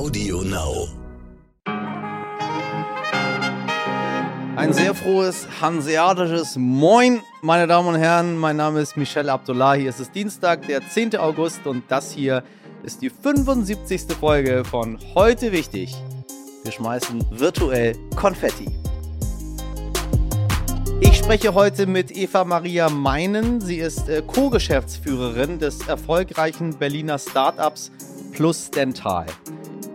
Audio Now. Ein sehr frohes hanseatisches Moin, meine Damen und Herren. Mein Name ist Michel Abdullahi. Es ist Dienstag, der 10. August und das hier ist die 75. Folge von Heute Wichtig. Wir schmeißen virtuell Konfetti. Ich spreche heute mit Eva Maria Meinen. Sie ist äh, Co-Geschäftsführerin des erfolgreichen Berliner Startups Plus Dental.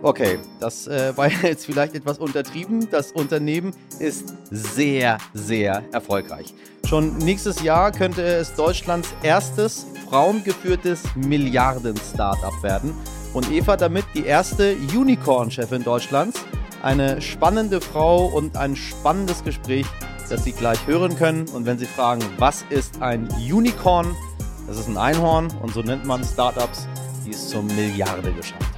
Okay, das äh, war jetzt vielleicht etwas untertrieben. Das Unternehmen ist sehr, sehr erfolgreich. Schon nächstes Jahr könnte es Deutschlands erstes frauengeführtes Milliarden-Startup werden. Und Eva damit die erste Unicorn-Chefin Deutschlands. Eine spannende Frau und ein spannendes Gespräch das Sie gleich hören können. Und wenn Sie fragen, was ist ein Unicorn? Das ist ein Einhorn und so nennt man Startups, die es zur Milliarde geschafft haben.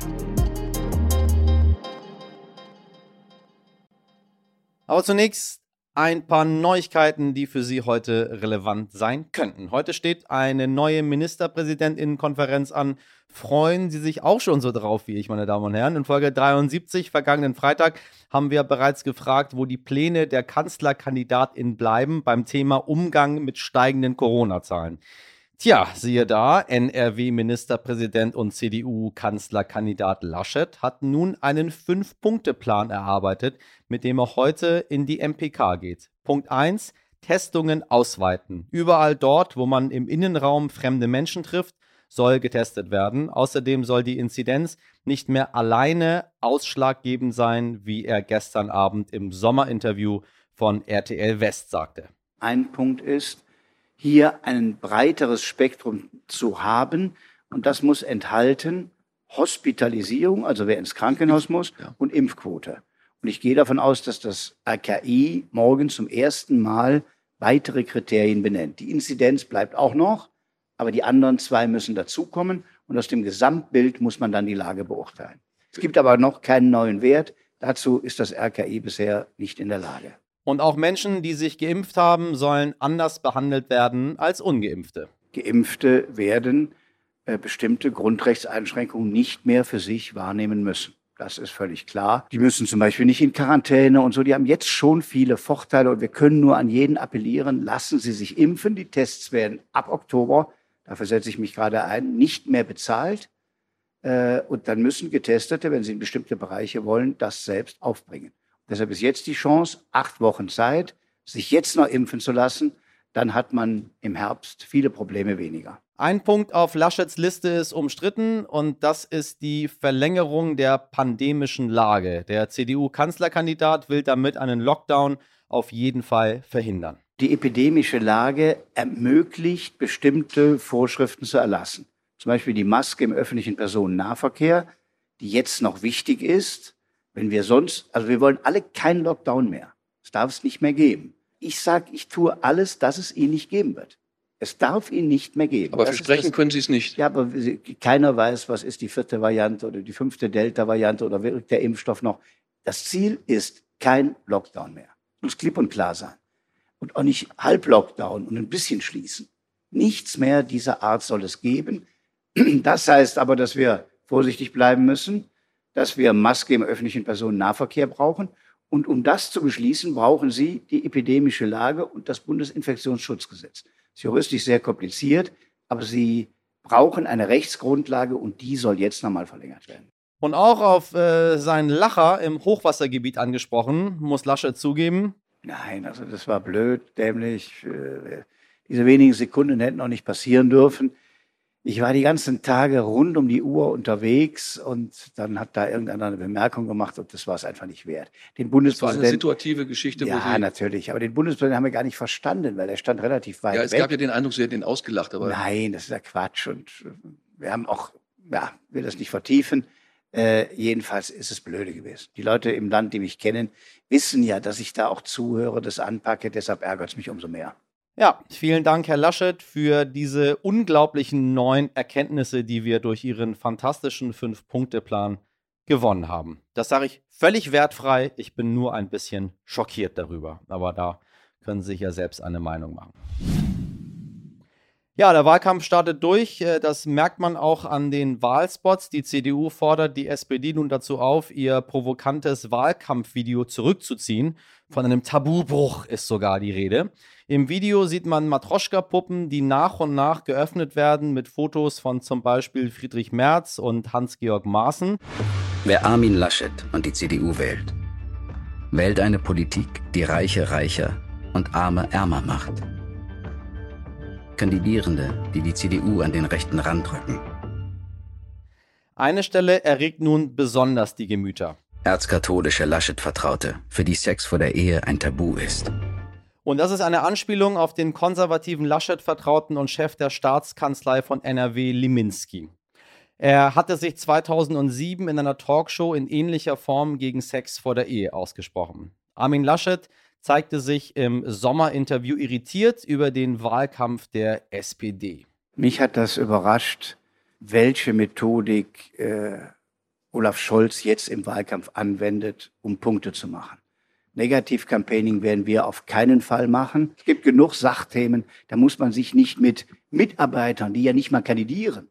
Aber zunächst ein paar Neuigkeiten, die für Sie heute relevant sein könnten. Heute steht eine neue Ministerpräsidentinnenkonferenz an. Freuen Sie sich auch schon so drauf wie ich, meine Damen und Herren. In Folge 73, vergangenen Freitag, haben wir bereits gefragt, wo die Pläne der Kanzlerkandidatin bleiben beim Thema Umgang mit steigenden Corona-Zahlen. Tja, siehe da, NRW-Ministerpräsident und CDU-Kanzlerkandidat Laschet hat nun einen Fünf-Punkte-Plan erarbeitet, mit dem er heute in die MPK geht. Punkt 1. Testungen ausweiten. Überall dort, wo man im Innenraum fremde Menschen trifft, soll getestet werden. Außerdem soll die Inzidenz nicht mehr alleine ausschlaggebend sein, wie er gestern Abend im Sommerinterview von RTL West sagte. Ein Punkt ist, hier ein breiteres Spektrum zu haben. Und das muss enthalten Hospitalisierung, also wer ins Krankenhaus muss, ja. und Impfquote. Und ich gehe davon aus, dass das RKI morgen zum ersten Mal weitere Kriterien benennt. Die Inzidenz bleibt auch noch, aber die anderen zwei müssen dazukommen. Und aus dem Gesamtbild muss man dann die Lage beurteilen. Es gibt aber noch keinen neuen Wert. Dazu ist das RKI bisher nicht in der Lage. Und auch Menschen, die sich geimpft haben, sollen anders behandelt werden als ungeimpfte. Geimpfte werden äh, bestimmte Grundrechtseinschränkungen nicht mehr für sich wahrnehmen müssen. Das ist völlig klar. Die müssen zum Beispiel nicht in Quarantäne und so. Die haben jetzt schon viele Vorteile und wir können nur an jeden appellieren, lassen Sie sich impfen. Die Tests werden ab Oktober, dafür setze ich mich gerade ein, nicht mehr bezahlt. Äh, und dann müssen Getestete, wenn sie in bestimmte Bereiche wollen, das selbst aufbringen. Deshalb ist jetzt die Chance, acht Wochen Zeit, sich jetzt noch impfen zu lassen. Dann hat man im Herbst viele Probleme weniger. Ein Punkt auf Laschets Liste ist umstritten und das ist die Verlängerung der pandemischen Lage. Der CDU-Kanzlerkandidat will damit einen Lockdown auf jeden Fall verhindern. Die epidemische Lage ermöglicht, bestimmte Vorschriften zu erlassen. Zum Beispiel die Maske im öffentlichen Personennahverkehr, die jetzt noch wichtig ist, wenn wir sonst, also wir wollen alle keinen Lockdown mehr. Es darf es nicht mehr geben. Ich sage, ich tue alles, dass es ihn nicht geben wird. Es darf ihn nicht mehr geben. Aber das versprechen können Sie es nicht. Ja, aber keiner weiß, was ist die vierte Variante oder die fünfte Delta-Variante oder wirkt der Impfstoff noch. Das Ziel ist kein Lockdown mehr. Muss klipp und klar sein. Und auch nicht Halb-Lockdown und ein bisschen schließen. Nichts mehr dieser Art soll es geben. Das heißt aber, dass wir vorsichtig bleiben müssen dass wir Maske im öffentlichen Personennahverkehr brauchen. Und um das zu beschließen, brauchen Sie die epidemische Lage und das Bundesinfektionsschutzgesetz. Das ist juristisch sehr kompliziert, aber Sie brauchen eine Rechtsgrundlage und die soll jetzt nochmal verlängert werden. Und auch auf äh, seinen Lacher im Hochwassergebiet angesprochen, muss Laschet zugeben. Nein, also das war blöd, dämlich. Äh, diese wenigen Sekunden hätten auch nicht passieren dürfen. Ich war die ganzen Tage rund um die Uhr unterwegs und dann hat da irgendeiner eine Bemerkung gemacht und das war es einfach nicht wert. Den Bundespräsidenten. Das war eine situative Geschichte. Ja, natürlich. Aber den Bundespräsidenten haben wir gar nicht verstanden, weil er stand relativ weit weg. Ja, es weg. gab ja den Eindruck, Sie hätten ihn ausgelacht. Aber Nein, das ist ja Quatsch und äh, wir haben auch, ja, will das nicht vertiefen. Äh, jedenfalls ist es blöde gewesen. Die Leute im Land, die mich kennen, wissen ja, dass ich da auch zuhöre, das anpacke. Deshalb ärgert es mich umso mehr. Ja, vielen Dank, Herr Laschet, für diese unglaublichen neuen Erkenntnisse, die wir durch Ihren fantastischen Fünf-Punkte-Plan gewonnen haben. Das sage ich völlig wertfrei. Ich bin nur ein bisschen schockiert darüber. Aber da können Sie sich ja selbst eine Meinung machen. Ja, der Wahlkampf startet durch. Äh, das merkt man auch an den Wahlspots. Die CDU fordert die SPD nun dazu auf, ihr provokantes Wahlkampfvideo zurückzuziehen. Von einem Tabubruch ist sogar die Rede. Im Video sieht man Matroschka-Puppen, die nach und nach geöffnet werden mit Fotos von zum Beispiel Friedrich Merz und Hans-Georg Maaßen. Wer Armin Laschet und die CDU wählt, wählt eine Politik, die Reiche reicher und Arme ärmer macht. Kandidierende, die die CDU an den rechten Rand rücken. Eine Stelle erregt nun besonders die Gemüter. Erzkatholische Laschet-Vertraute, für die Sex vor der Ehe ein Tabu ist. Und das ist eine Anspielung auf den konservativen Laschet-Vertrauten und Chef der Staatskanzlei von NRW, Liminski. Er hatte sich 2007 in einer Talkshow in ähnlicher Form gegen Sex vor der Ehe ausgesprochen. Armin Laschet zeigte sich im Sommerinterview irritiert über den Wahlkampf der SPD. Mich hat das überrascht, welche Methodik äh, Olaf Scholz jetzt im Wahlkampf anwendet, um Punkte zu machen. Negativ-Campaigning werden wir auf keinen Fall machen. Es gibt genug Sachthemen, da muss man sich nicht mit Mitarbeitern, die ja nicht mal kandidieren.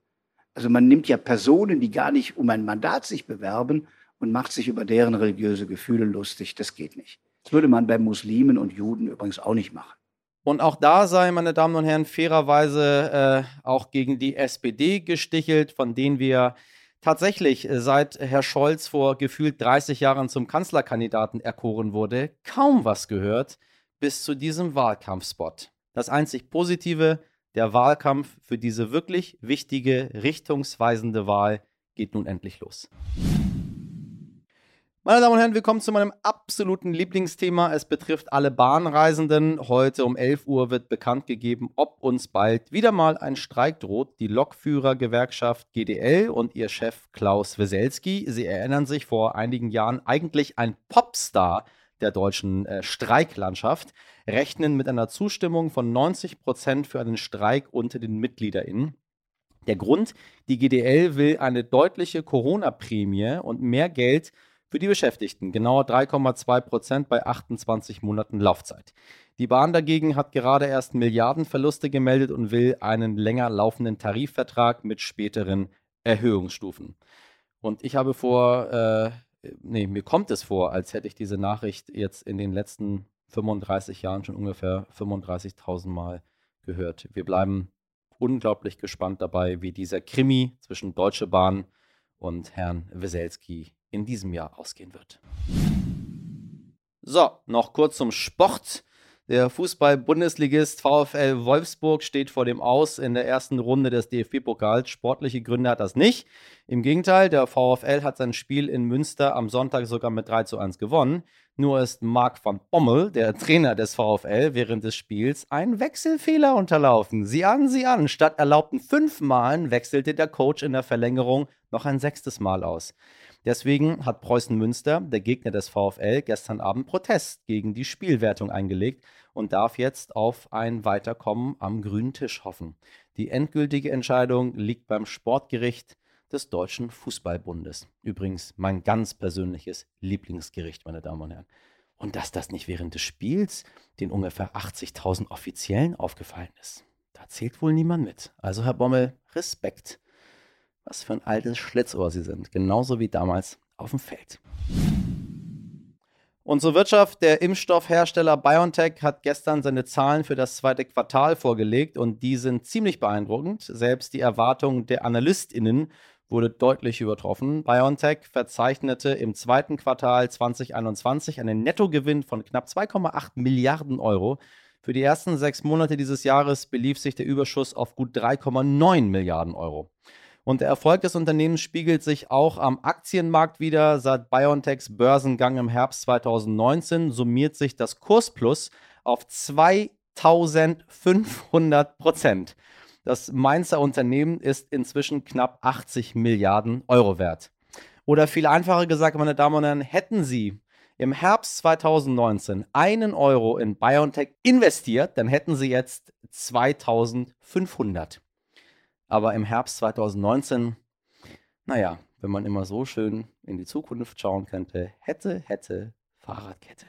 Also man nimmt ja Personen, die gar nicht um ein Mandat sich bewerben und macht sich über deren religiöse Gefühle lustig. Das geht nicht. Das würde man bei Muslimen und Juden übrigens auch nicht machen. Und auch da sei, meine Damen und Herren, fairerweise äh, auch gegen die SPD gestichelt, von denen wir tatsächlich äh, seit Herr Scholz vor gefühlt 30 Jahren zum Kanzlerkandidaten erkoren wurde, kaum was gehört bis zu diesem Wahlkampfspot. Das einzig Positive, der Wahlkampf für diese wirklich wichtige, richtungsweisende Wahl geht nun endlich los. Meine Damen und Herren, willkommen zu meinem absoluten Lieblingsthema. Es betrifft alle Bahnreisenden. Heute um 11 Uhr wird bekannt gegeben, ob uns bald wieder mal ein Streik droht. Die Lokführergewerkschaft GDL und ihr Chef Klaus Weselski, sie erinnern sich vor einigen Jahren eigentlich ein Popstar der deutschen äh, Streiklandschaft, rechnen mit einer Zustimmung von 90 Prozent für einen Streik unter den MitgliederInnen. Der Grund, die GDL will eine deutliche Corona-Prämie und mehr Geld für die Beschäftigten, genauer 3,2 Prozent bei 28 Monaten Laufzeit. Die Bahn dagegen hat gerade erst Milliardenverluste gemeldet und will einen länger laufenden Tarifvertrag mit späteren Erhöhungsstufen. Und ich habe vor, äh, nee, mir kommt es vor, als hätte ich diese Nachricht jetzt in den letzten 35 Jahren schon ungefähr 35.000 Mal gehört. Wir bleiben unglaublich gespannt dabei, wie dieser Krimi zwischen Deutsche Bahn und Herrn Weselski in diesem Jahr ausgehen wird. So, noch kurz zum Sport. Der Fußball-Bundesligist VfL Wolfsburg steht vor dem Aus in der ersten Runde des DFB-Pokals. Sportliche Gründe hat das nicht. Im Gegenteil, der VfL hat sein Spiel in Münster am Sonntag sogar mit 3 zu 1 gewonnen. Nur ist Marc van Bommel, der Trainer des VfL, während des Spiels ein Wechselfehler unterlaufen. Sieh an, sieh an. Statt erlaubten fünf Malen wechselte der Coach in der Verlängerung noch ein sechstes Mal aus. Deswegen hat Preußen Münster, der Gegner des VfL, gestern Abend Protest gegen die Spielwertung eingelegt und darf jetzt auf ein Weiterkommen am grünen Tisch hoffen. Die endgültige Entscheidung liegt beim Sportgericht des Deutschen Fußballbundes. Übrigens mein ganz persönliches Lieblingsgericht, meine Damen und Herren. Und dass das nicht während des Spiels den ungefähr 80.000 Offiziellen aufgefallen ist, da zählt wohl niemand mit. Also, Herr Bommel, Respekt. Was für ein altes Schlitzohr sie sind. Genauso wie damals auf dem Feld. Unsere Wirtschaft, der Impfstoffhersteller BioNTech, hat gestern seine Zahlen für das zweite Quartal vorgelegt und die sind ziemlich beeindruckend. Selbst die Erwartungen der AnalystInnen wurde deutlich übertroffen. BioNTech verzeichnete im zweiten Quartal 2021 einen Nettogewinn von knapp 2,8 Milliarden Euro. Für die ersten sechs Monate dieses Jahres belief sich der Überschuss auf gut 3,9 Milliarden Euro. Und der Erfolg des Unternehmens spiegelt sich auch am Aktienmarkt wieder. Seit BioNTechs Börsengang im Herbst 2019 summiert sich das Kursplus auf 2500 Prozent. Das Mainzer Unternehmen ist inzwischen knapp 80 Milliarden Euro wert. Oder viel einfacher gesagt, meine Damen und Herren, hätten Sie im Herbst 2019 einen Euro in BioNTech investiert, dann hätten Sie jetzt 2500. Aber im Herbst 2019, naja, wenn man immer so schön in die Zukunft schauen könnte, hätte, hätte, Fahrradkette.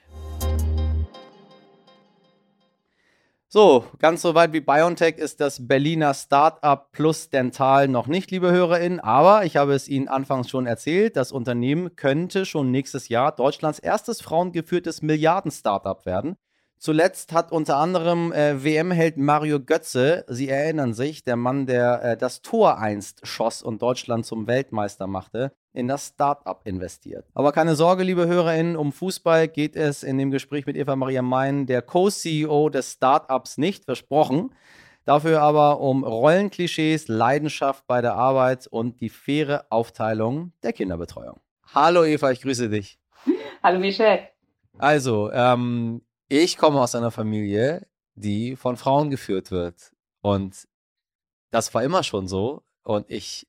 So, ganz so weit wie BioNTech ist das Berliner Startup Plus Dental noch nicht, liebe HörerInnen, aber ich habe es Ihnen anfangs schon erzählt, das Unternehmen könnte schon nächstes Jahr Deutschlands erstes frauengeführtes Milliarden-Startup werden. Zuletzt hat unter anderem äh, WM-Held Mario Götze, Sie erinnern sich, der Mann, der äh, das Tor einst schoss und Deutschland zum Weltmeister machte, in das Startup investiert. Aber keine Sorge, liebe HörerInnen, um Fußball geht es in dem Gespräch mit Eva Maria Mein, der Co-CEO des Startups, nicht versprochen. Dafür aber um Rollenklischees, Leidenschaft bei der Arbeit und die faire Aufteilung der Kinderbetreuung. Hallo Eva, ich grüße dich. Hallo Michelle. Also, ähm, ich komme aus einer Familie, die von Frauen geführt wird. Und das war immer schon so. Und ich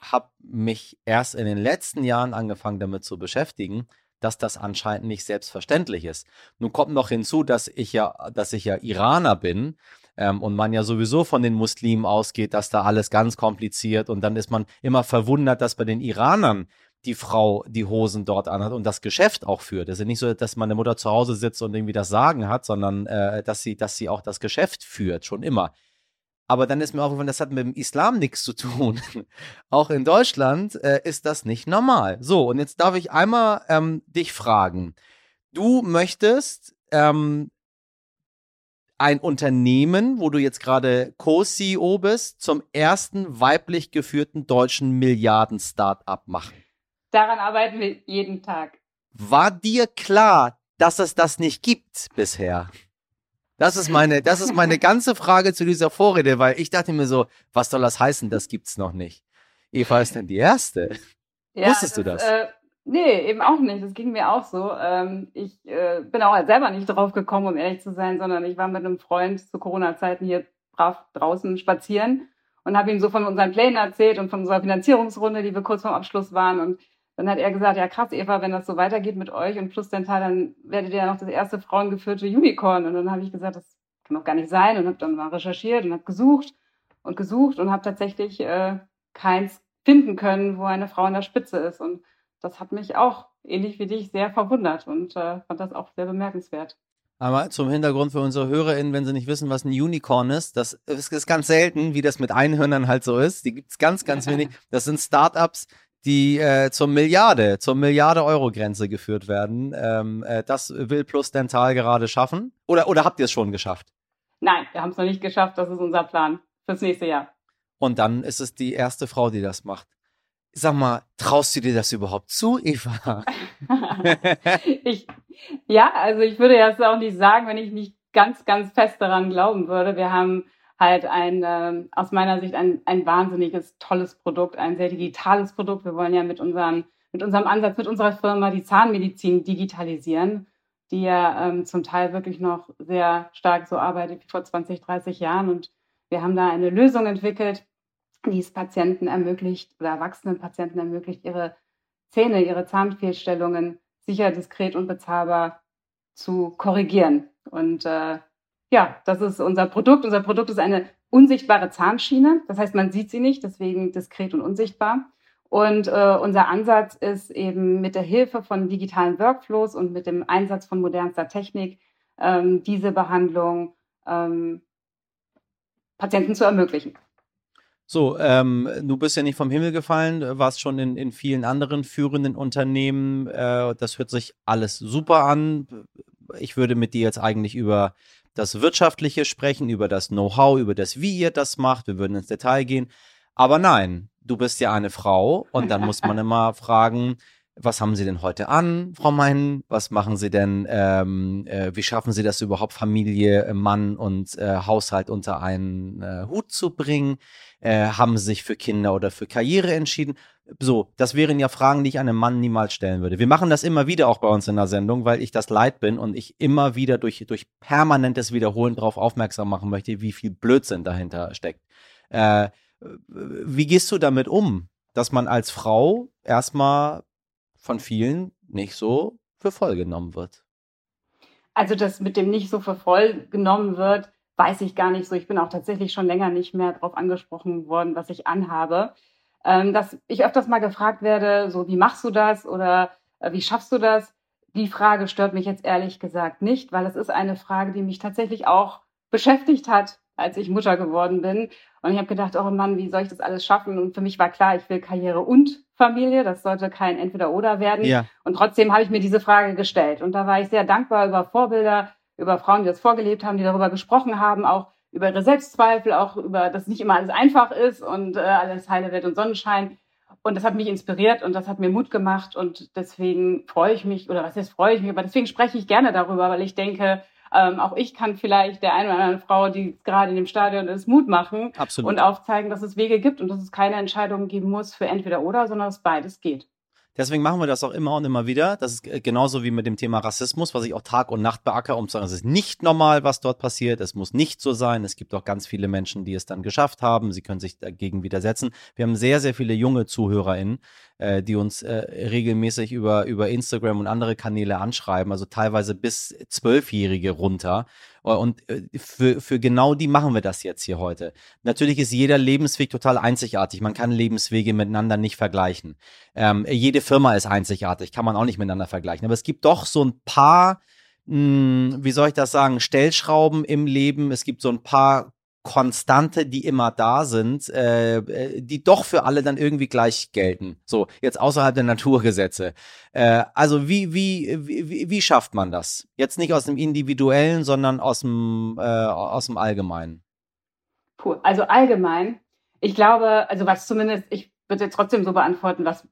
habe mich erst in den letzten Jahren angefangen damit zu beschäftigen, dass das anscheinend nicht selbstverständlich ist. Nun kommt noch hinzu, dass ich ja, dass ich ja Iraner bin ähm, und man ja sowieso von den Muslimen ausgeht, dass da alles ganz kompliziert und dann ist man immer verwundert, dass bei den Iranern die Frau die Hosen dort anhat und das Geschäft auch führt. Es ist ja nicht so, dass meine Mutter zu Hause sitzt und irgendwie das Sagen hat, sondern äh, dass, sie, dass sie auch das Geschäft führt, schon immer. Aber dann ist mir aufgefallen, das hat mit dem Islam nichts zu tun. auch in Deutschland äh, ist das nicht normal. So, und jetzt darf ich einmal ähm, dich fragen. Du möchtest ähm, ein Unternehmen, wo du jetzt gerade Co-CEO bist, zum ersten weiblich geführten deutschen Milliarden-Startup machen. Daran arbeiten wir jeden Tag. War dir klar, dass es das nicht gibt bisher? Das ist meine, das ist meine ganze Frage zu dieser Vorrede, weil ich dachte mir so, was soll das heißen? Das gibt's noch nicht. Eva ist denn die erste. Ja, Wusstest das, du das? Äh, nee, eben auch nicht. Das ging mir auch so. Ähm, ich äh, bin auch selber nicht drauf gekommen, um ehrlich zu sein, sondern ich war mit einem Freund zu Corona-Zeiten hier brav draußen spazieren und habe ihm so von unseren Plänen erzählt und von unserer Finanzierungsrunde, die wir kurz vorm Abschluss waren und dann hat er gesagt, ja krass, Eva, wenn das so weitergeht mit euch und plus Dental, dann werdet ihr ja noch das erste frauengeführte Unicorn. Und dann habe ich gesagt, das kann doch gar nicht sein und habe dann mal recherchiert und habe gesucht und gesucht und habe tatsächlich äh, keins finden können, wo eine Frau an der Spitze ist. Und das hat mich auch, ähnlich wie dich, sehr verwundert und äh, fand das auch sehr bemerkenswert. Aber zum Hintergrund für unsere HörerInnen, wenn sie nicht wissen, was ein Unicorn ist, das ist ganz selten, wie das mit Einhörnern halt so ist. Die gibt es ganz, ganz wenig. Das sind Startups, die äh, zur Milliarde, zur Milliarde-Euro-Grenze geführt werden. Ähm, äh, das will Plus Dental gerade schaffen. Oder, oder habt ihr es schon geschafft? Nein, wir haben es noch nicht geschafft. Das ist unser Plan fürs nächste Jahr. Und dann ist es die erste Frau, die das macht. Sag mal, traust du dir das überhaupt zu, Eva? ich, ja, also ich würde das auch nicht sagen, wenn ich nicht ganz, ganz fest daran glauben würde. Wir haben halt ein, äh, aus meiner Sicht ein, ein wahnsinniges, tolles Produkt, ein sehr digitales Produkt. Wir wollen ja mit, unseren, mit unserem Ansatz, mit unserer Firma die Zahnmedizin digitalisieren, die ja ähm, zum Teil wirklich noch sehr stark so arbeitet wie vor 20, 30 Jahren. Und wir haben da eine Lösung entwickelt, die es Patienten ermöglicht oder erwachsenen Patienten ermöglicht, ihre Zähne, ihre Zahnfehlstellungen sicher, diskret und bezahlbar zu korrigieren. Und äh, ja, das ist unser Produkt. Unser Produkt ist eine unsichtbare Zahnschiene. Das heißt, man sieht sie nicht, deswegen diskret und unsichtbar. Und äh, unser Ansatz ist eben mit der Hilfe von digitalen Workflows und mit dem Einsatz von modernster Technik ähm, diese Behandlung ähm, Patienten zu ermöglichen. So, ähm, du bist ja nicht vom Himmel gefallen, warst schon in, in vielen anderen führenden Unternehmen. Äh, das hört sich alles super an. Ich würde mit dir jetzt eigentlich über das Wirtschaftliche sprechen, über das Know-how, über das, wie ihr das macht. Wir würden ins Detail gehen. Aber nein, du bist ja eine Frau und dann muss man immer fragen, was haben Sie denn heute an, Frau Mein? Was machen Sie denn? Ähm, äh, wie schaffen Sie das überhaupt, Familie, Mann und äh, Haushalt unter einen äh, Hut zu bringen? Äh, haben Sie sich für Kinder oder für Karriere entschieden? So, das wären ja Fragen, die ich einem Mann niemals stellen würde. Wir machen das immer wieder auch bei uns in der Sendung, weil ich das leid bin und ich immer wieder durch, durch permanentes Wiederholen darauf aufmerksam machen möchte, wie viel Blödsinn dahinter steckt. Äh, wie gehst du damit um, dass man als Frau erstmal von vielen nicht so für voll genommen wird? Also das mit dem nicht so für voll genommen wird, weiß ich gar nicht so. Ich bin auch tatsächlich schon länger nicht mehr darauf angesprochen worden, was ich anhabe ähm, dass ich öfters mal gefragt werde, so wie machst du das oder äh, wie schaffst du das? Die Frage stört mich jetzt ehrlich gesagt nicht, weil es ist eine Frage, die mich tatsächlich auch beschäftigt hat, als ich Mutter geworden bin. Und ich habe gedacht, oh Mann, wie soll ich das alles schaffen? Und für mich war klar, ich will Karriere und Familie. Das sollte kein Entweder-Oder werden. Ja. Und trotzdem habe ich mir diese Frage gestellt. Und da war ich sehr dankbar über Vorbilder, über Frauen, die das vorgelebt haben, die darüber gesprochen haben, auch über ihre Selbstzweifel, auch über, dass nicht immer alles einfach ist und äh, alles heile Welt und Sonnenschein. Und das hat mich inspiriert und das hat mir Mut gemacht und deswegen freue ich mich, oder was heißt freue ich mich, aber deswegen spreche ich gerne darüber, weil ich denke, ähm, auch ich kann vielleicht der einen oder anderen Frau, die gerade in dem Stadion ist, Mut machen Absolut. und aufzeigen, dass es Wege gibt und dass es keine Entscheidung geben muss für entweder oder, sondern dass beides geht. Deswegen machen wir das auch immer und immer wieder. Das ist genauso wie mit dem Thema Rassismus, was ich auch Tag und Nacht beackere, um zu sagen, es ist nicht normal, was dort passiert. Es muss nicht so sein. Es gibt auch ganz viele Menschen, die es dann geschafft haben. Sie können sich dagegen widersetzen. Wir haben sehr, sehr viele junge ZuhörerInnen, äh, die uns äh, regelmäßig über, über Instagram und andere Kanäle anschreiben, also teilweise bis Zwölfjährige runter. Und äh, für, für genau die machen wir das jetzt hier heute. Natürlich ist jeder Lebensweg total einzigartig. Man kann Lebenswege miteinander nicht vergleichen. Ähm, jede Firma ist einzigartig, kann man auch nicht miteinander vergleichen. Aber es gibt doch so ein paar, hm, wie soll ich das sagen, Stellschrauben im Leben. Es gibt so ein paar Konstante, die immer da sind, äh, äh, die doch für alle dann irgendwie gleich gelten. So, jetzt außerhalb der Naturgesetze. Äh, also wie, wie, wie, wie schafft man das? Jetzt nicht aus dem Individuellen, sondern aus dem, äh, aus dem Allgemeinen. Puh, also allgemein. Ich glaube, also was zumindest, ich würde jetzt trotzdem so beantworten, was,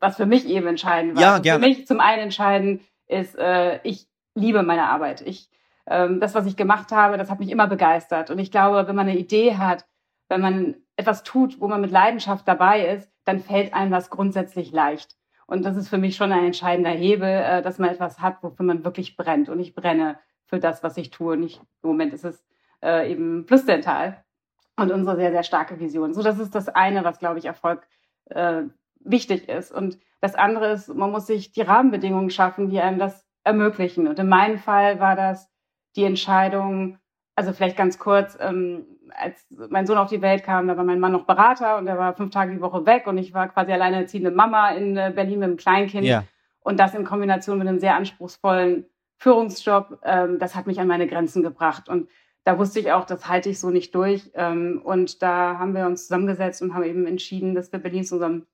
was für mich eben entscheidend war. Ja, also gerne. Für mich zum einen entscheidend ist, äh, ich liebe meine Arbeit. Ich ähm, das, was ich gemacht habe, das hat mich immer begeistert. Und ich glaube, wenn man eine Idee hat, wenn man etwas tut, wo man mit Leidenschaft dabei ist, dann fällt einem das grundsätzlich leicht. Und das ist für mich schon ein entscheidender Hebel, äh, dass man etwas hat, wofür man wirklich brennt. Und ich brenne für das, was ich tue. Und ich, im Moment ist es äh, eben Plusdental und unsere sehr, sehr starke Vision. So, das ist das eine, was, glaube ich, Erfolg äh, wichtig ist. Und das andere ist, man muss sich die Rahmenbedingungen schaffen, die einem das ermöglichen. Und in meinem Fall war das die Entscheidung, also vielleicht ganz kurz, ähm, als mein Sohn auf die Welt kam, da war mein Mann noch Berater und er war fünf Tage die Woche weg und ich war quasi alleinerziehende Mama in äh, Berlin mit einem Kleinkind. Ja. Und das in Kombination mit einem sehr anspruchsvollen Führungsjob, ähm, das hat mich an meine Grenzen gebracht. Und da wusste ich auch, das halte ich so nicht durch. Ähm, und da haben wir uns zusammengesetzt und haben eben entschieden, dass wir Berlin zu unserem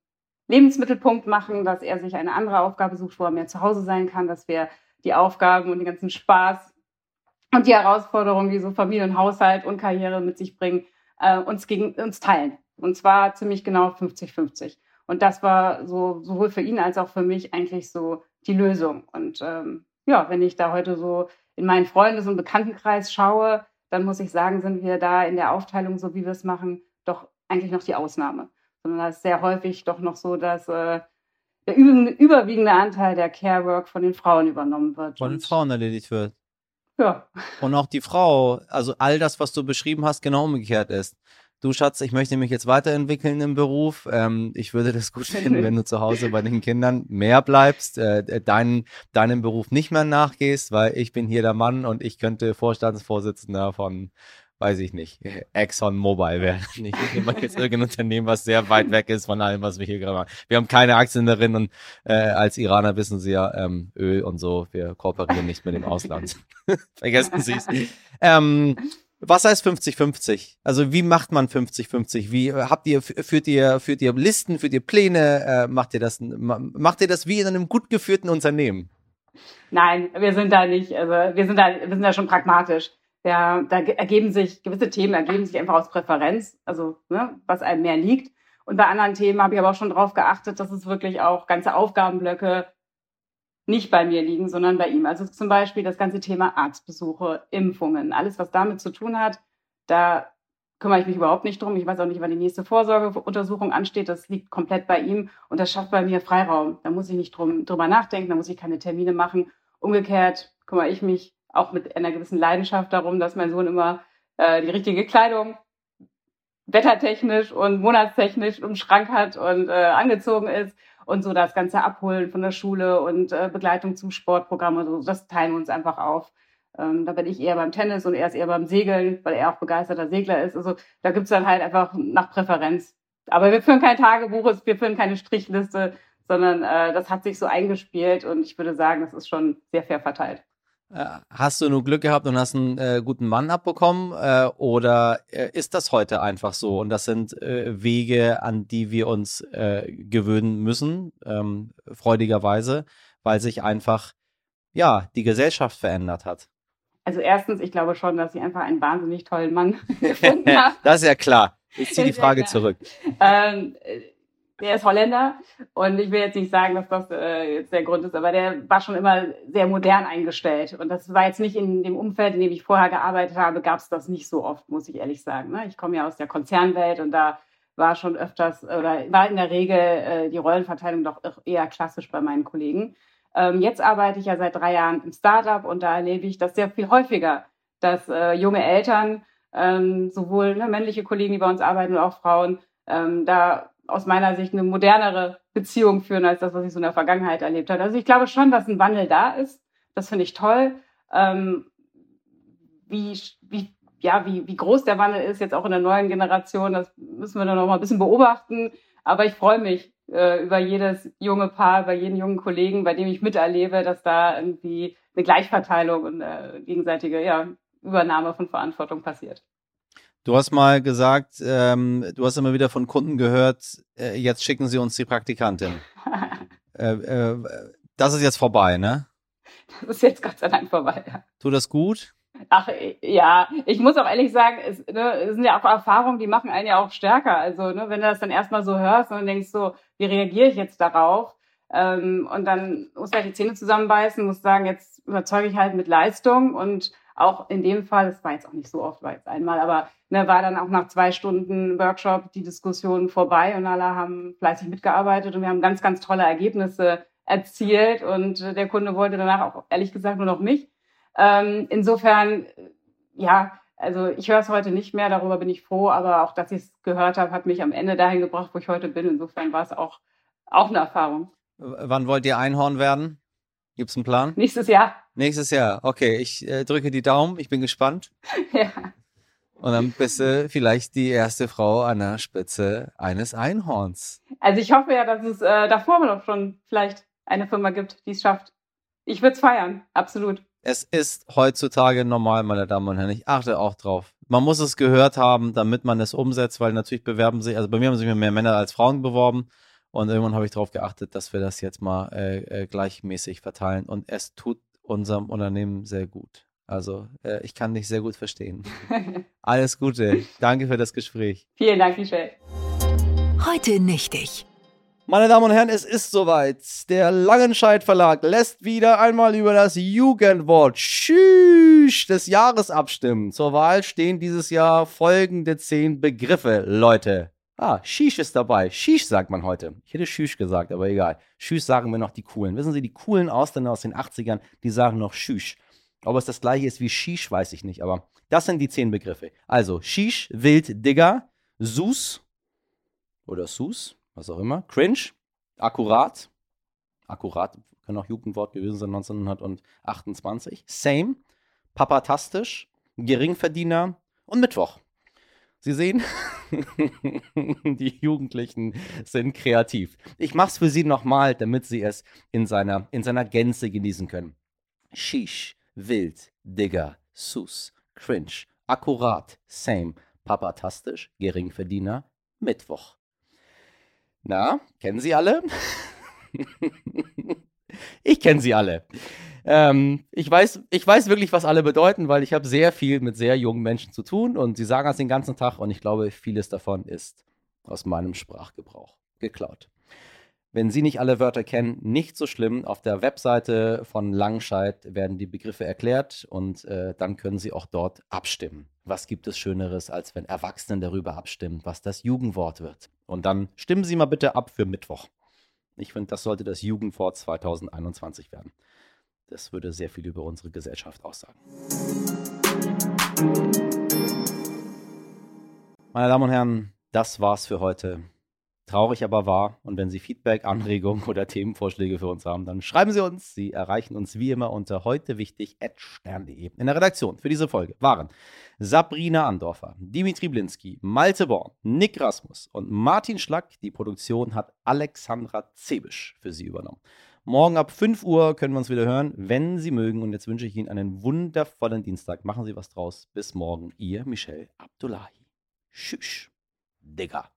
Lebensmittelpunkt machen, dass er sich eine andere Aufgabe sucht, wo er mehr zu Hause sein kann, dass wir die Aufgaben und den ganzen Spaß und die Herausforderungen, die so Familie und Haushalt und Karriere mit sich bringen, äh, uns gegen uns teilen. Und zwar ziemlich genau 50-50. Und das war so sowohl für ihn als auch für mich eigentlich so die Lösung. Und ähm, ja, wenn ich da heute so in meinen Freundes- und Bekanntenkreis schaue, dann muss ich sagen, sind wir da in der Aufteilung, so wie wir es machen, doch eigentlich noch die Ausnahme. Sondern da ist sehr häufig doch noch so, dass äh, der überwiegende Anteil der Care Work von den Frauen übernommen wird. Von den Frauen erledigt wird. Ja. Und auch die Frau, also all das, was du beschrieben hast, genau umgekehrt ist. Du Schatz, ich möchte mich jetzt weiterentwickeln im Beruf. Ähm, ich würde das gut finden, wenn du zu Hause bei den Kindern mehr bleibst, äh, deinen, deinem Beruf nicht mehr nachgehst, weil ich bin hier der Mann und ich könnte Vorstandsvorsitzender von, weiß ich nicht, Exxon Mobile werden. Ich nehme jetzt irgendein Unternehmen, was sehr weit weg ist von allem, was wir hier gerade machen. Wir haben keine Aktien darin und äh, als Iraner wissen Sie ja, ähm, Öl und so, wir kooperieren nicht mit dem Ausland. Vergessen Sie es. Ähm, was heißt 50-50? Also wie macht man 50-50? Wie habt ihr, führt ihr, führt ihr Listen, führt ihr Pläne, äh, macht ihr das, macht ihr das wie in einem gut geführten Unternehmen? Nein, wir sind da nicht, also wir sind da, wir sind da schon pragmatisch. Ja, da ergeben sich, gewisse Themen ergeben sich einfach aus Präferenz, also ne, was einem mehr liegt. Und bei anderen Themen habe ich aber auch schon darauf geachtet, dass es wirklich auch ganze Aufgabenblöcke nicht bei mir liegen, sondern bei ihm. Also zum Beispiel das ganze Thema Arztbesuche, Impfungen, alles, was damit zu tun hat, da kümmere ich mich überhaupt nicht drum. Ich weiß auch nicht, wann die nächste Vorsorgeuntersuchung ansteht. Das liegt komplett bei ihm und das schafft bei mir Freiraum. Da muss ich nicht drum, drüber nachdenken, da muss ich keine Termine machen. Umgekehrt kümmere ich mich auch mit einer gewissen Leidenschaft darum, dass mein Sohn immer äh, die richtige Kleidung wettertechnisch und monatstechnisch im Schrank hat und äh, angezogen ist und so das Ganze abholen von der Schule und äh, Begleitung zum Sportprogramm und so, das teilen wir uns einfach auf. Ähm, da bin ich eher beim Tennis und er ist eher beim Segeln, weil er auch begeisterter Segler ist. Also da gibt's dann halt einfach nach Präferenz. Aber wir führen kein Tagebuch, wir führen keine Strichliste, sondern äh, das hat sich so eingespielt und ich würde sagen, das ist schon sehr fair verteilt. Äh, hast du nur Glück gehabt und hast einen äh, guten Mann abbekommen? Äh, oder äh, ist das heute einfach so? Und das sind äh, Wege, an die wir uns äh, gewöhnen müssen, ähm, freudigerweise, weil sich einfach, ja, die Gesellschaft verändert hat. Also erstens, ich glaube schon, dass ich einfach einen wahnsinnig tollen Mann gefunden habe. das ist ja klar. Ich ziehe die Frage zurück. Ähm, der ist Holländer und ich will jetzt nicht sagen, dass das äh, jetzt der Grund ist, aber der war schon immer sehr modern eingestellt. Und das war jetzt nicht in dem Umfeld, in dem ich vorher gearbeitet habe, gab es das nicht so oft, muss ich ehrlich sagen. Ne? Ich komme ja aus der Konzernwelt und da war schon öfters oder war in der Regel äh, die Rollenverteilung doch eher klassisch bei meinen Kollegen. Ähm, jetzt arbeite ich ja seit drei Jahren im Startup und da erlebe ich das sehr viel häufiger, dass äh, junge Eltern, ähm, sowohl ne, männliche Kollegen, die bei uns arbeiten, und auch Frauen, ähm, da aus meiner Sicht eine modernere Beziehung führen als das, was ich so in der Vergangenheit erlebt habe. Also ich glaube schon, dass ein Wandel da ist. Das finde ich toll. Ähm, wie, wie, ja, wie, wie groß der Wandel ist, jetzt auch in der neuen Generation, das müssen wir dann noch mal ein bisschen beobachten. Aber ich freue mich äh, über jedes junge Paar, über jeden jungen Kollegen, bei dem ich miterlebe, dass da irgendwie eine Gleichverteilung und eine gegenseitige ja, Übernahme von Verantwortung passiert. Du hast mal gesagt, ähm, du hast immer wieder von Kunden gehört, äh, jetzt schicken sie uns die Praktikantin. äh, äh, das ist jetzt vorbei, ne? Das ist jetzt Gott sei Dank vorbei, ja. Tut das gut? Ach ja, ich muss auch ehrlich sagen, es, ne, es sind ja auch Erfahrungen, die machen einen ja auch stärker. Also ne, wenn du das dann erstmal so hörst und denkst so, wie reagiere ich jetzt darauf? Ähm, und dann musst du halt die Zähne zusammenbeißen, musst sagen, jetzt überzeuge ich halt mit Leistung und auch in dem Fall, es war jetzt auch nicht so oft, war jetzt einmal, aber ne, war dann auch nach zwei Stunden Workshop die Diskussion vorbei und alle haben fleißig mitgearbeitet und wir haben ganz, ganz tolle Ergebnisse erzielt und der Kunde wollte danach auch ehrlich gesagt nur noch mich. Ähm, insofern, ja, also ich höre es heute nicht mehr, darüber bin ich froh, aber auch, dass ich es gehört habe, hat mich am Ende dahin gebracht, wo ich heute bin. Insofern war es auch, auch eine Erfahrung. wann wollt ihr Einhorn werden? Gibt es einen Plan? Nächstes Jahr. Nächstes Jahr. Okay, ich äh, drücke die Daumen. Ich bin gespannt. ja. Und dann bist du vielleicht die erste Frau an der Spitze eines Einhorns. Also ich hoffe ja, dass es äh, davor noch schon vielleicht eine Firma gibt, die es schafft. Ich würde es feiern, absolut. Es ist heutzutage normal, meine Damen und Herren. Ich achte auch drauf. Man muss es gehört haben, damit man es umsetzt, weil natürlich bewerben sich, also bei mir haben sich mehr Männer als Frauen beworben. Und irgendwann habe ich darauf geachtet, dass wir das jetzt mal äh, äh, gleichmäßig verteilen. Und es tut unserem Unternehmen sehr gut. Also äh, ich kann dich sehr gut verstehen. Alles Gute. Danke für das Gespräch. Vielen Dank, Michelle. Heute nichtig. Meine Damen und Herren, es ist soweit. Der Langenscheid Verlag lässt wieder einmal über das Jugendwort Schüsch des Jahres abstimmen. Zur Wahl stehen dieses Jahr folgende zehn Begriffe, Leute. Ah, Shish ist dabei. Shish sagt man heute. Ich hätte Schüsch gesagt, aber egal. Schüsch sagen wir noch die coolen. Wissen Sie, die coolen Ausländer aus den 80ern, die sagen noch Schüsch. Ob es das gleiche ist wie Shish, weiß ich nicht, aber das sind die zehn Begriffe. Also Shish, Wild, Digger, Sus oder Sus, was auch immer, cringe, akkurat, akkurat kann auch Jugendwort gewesen sein 1928, same, papatastisch, Geringverdiener und Mittwoch. Sie sehen, die Jugendlichen sind kreativ. Ich mache es für Sie nochmal, damit Sie es in seiner, in seiner Gänze genießen können. Shish, wild, Digger, sus, cringe, akkurat, same, papatastisch, Geringverdiener, Mittwoch. Na, kennen Sie alle? ich kenne sie alle. Ähm, ich, weiß, ich weiß wirklich, was alle bedeuten, weil ich habe sehr viel mit sehr jungen Menschen zu tun und sie sagen das den ganzen Tag und ich glaube, vieles davon ist aus meinem Sprachgebrauch geklaut. Wenn Sie nicht alle Wörter kennen, nicht so schlimm. Auf der Webseite von Langscheid werden die Begriffe erklärt und äh, dann können Sie auch dort abstimmen. Was gibt es Schöneres, als wenn Erwachsene darüber abstimmen, was das Jugendwort wird? Und dann stimmen Sie mal bitte ab für Mittwoch. Ich finde, das sollte das Jugendwort 2021 werden. Das würde sehr viel über unsere Gesellschaft aussagen. Meine Damen und Herren, das war's für heute. Traurig aber wahr. Und wenn Sie Feedback, Anregungen oder Themenvorschläge für uns haben, dann schreiben Sie uns. Sie erreichen uns wie immer unter heutewichtig.stern.de. In der Redaktion für diese Folge waren Sabrina Andorfer, Dimitri Blinski, Malte Born, Nick Rasmus und Martin Schlack. Die Produktion hat Alexandra Zebisch für Sie übernommen. Morgen ab 5 Uhr können wir uns wieder hören, wenn Sie mögen. Und jetzt wünsche ich Ihnen einen wundervollen Dienstag. Machen Sie was draus. Bis morgen. Ihr Michel Abdullahi. Tschüss. Digga.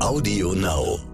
Audio Now.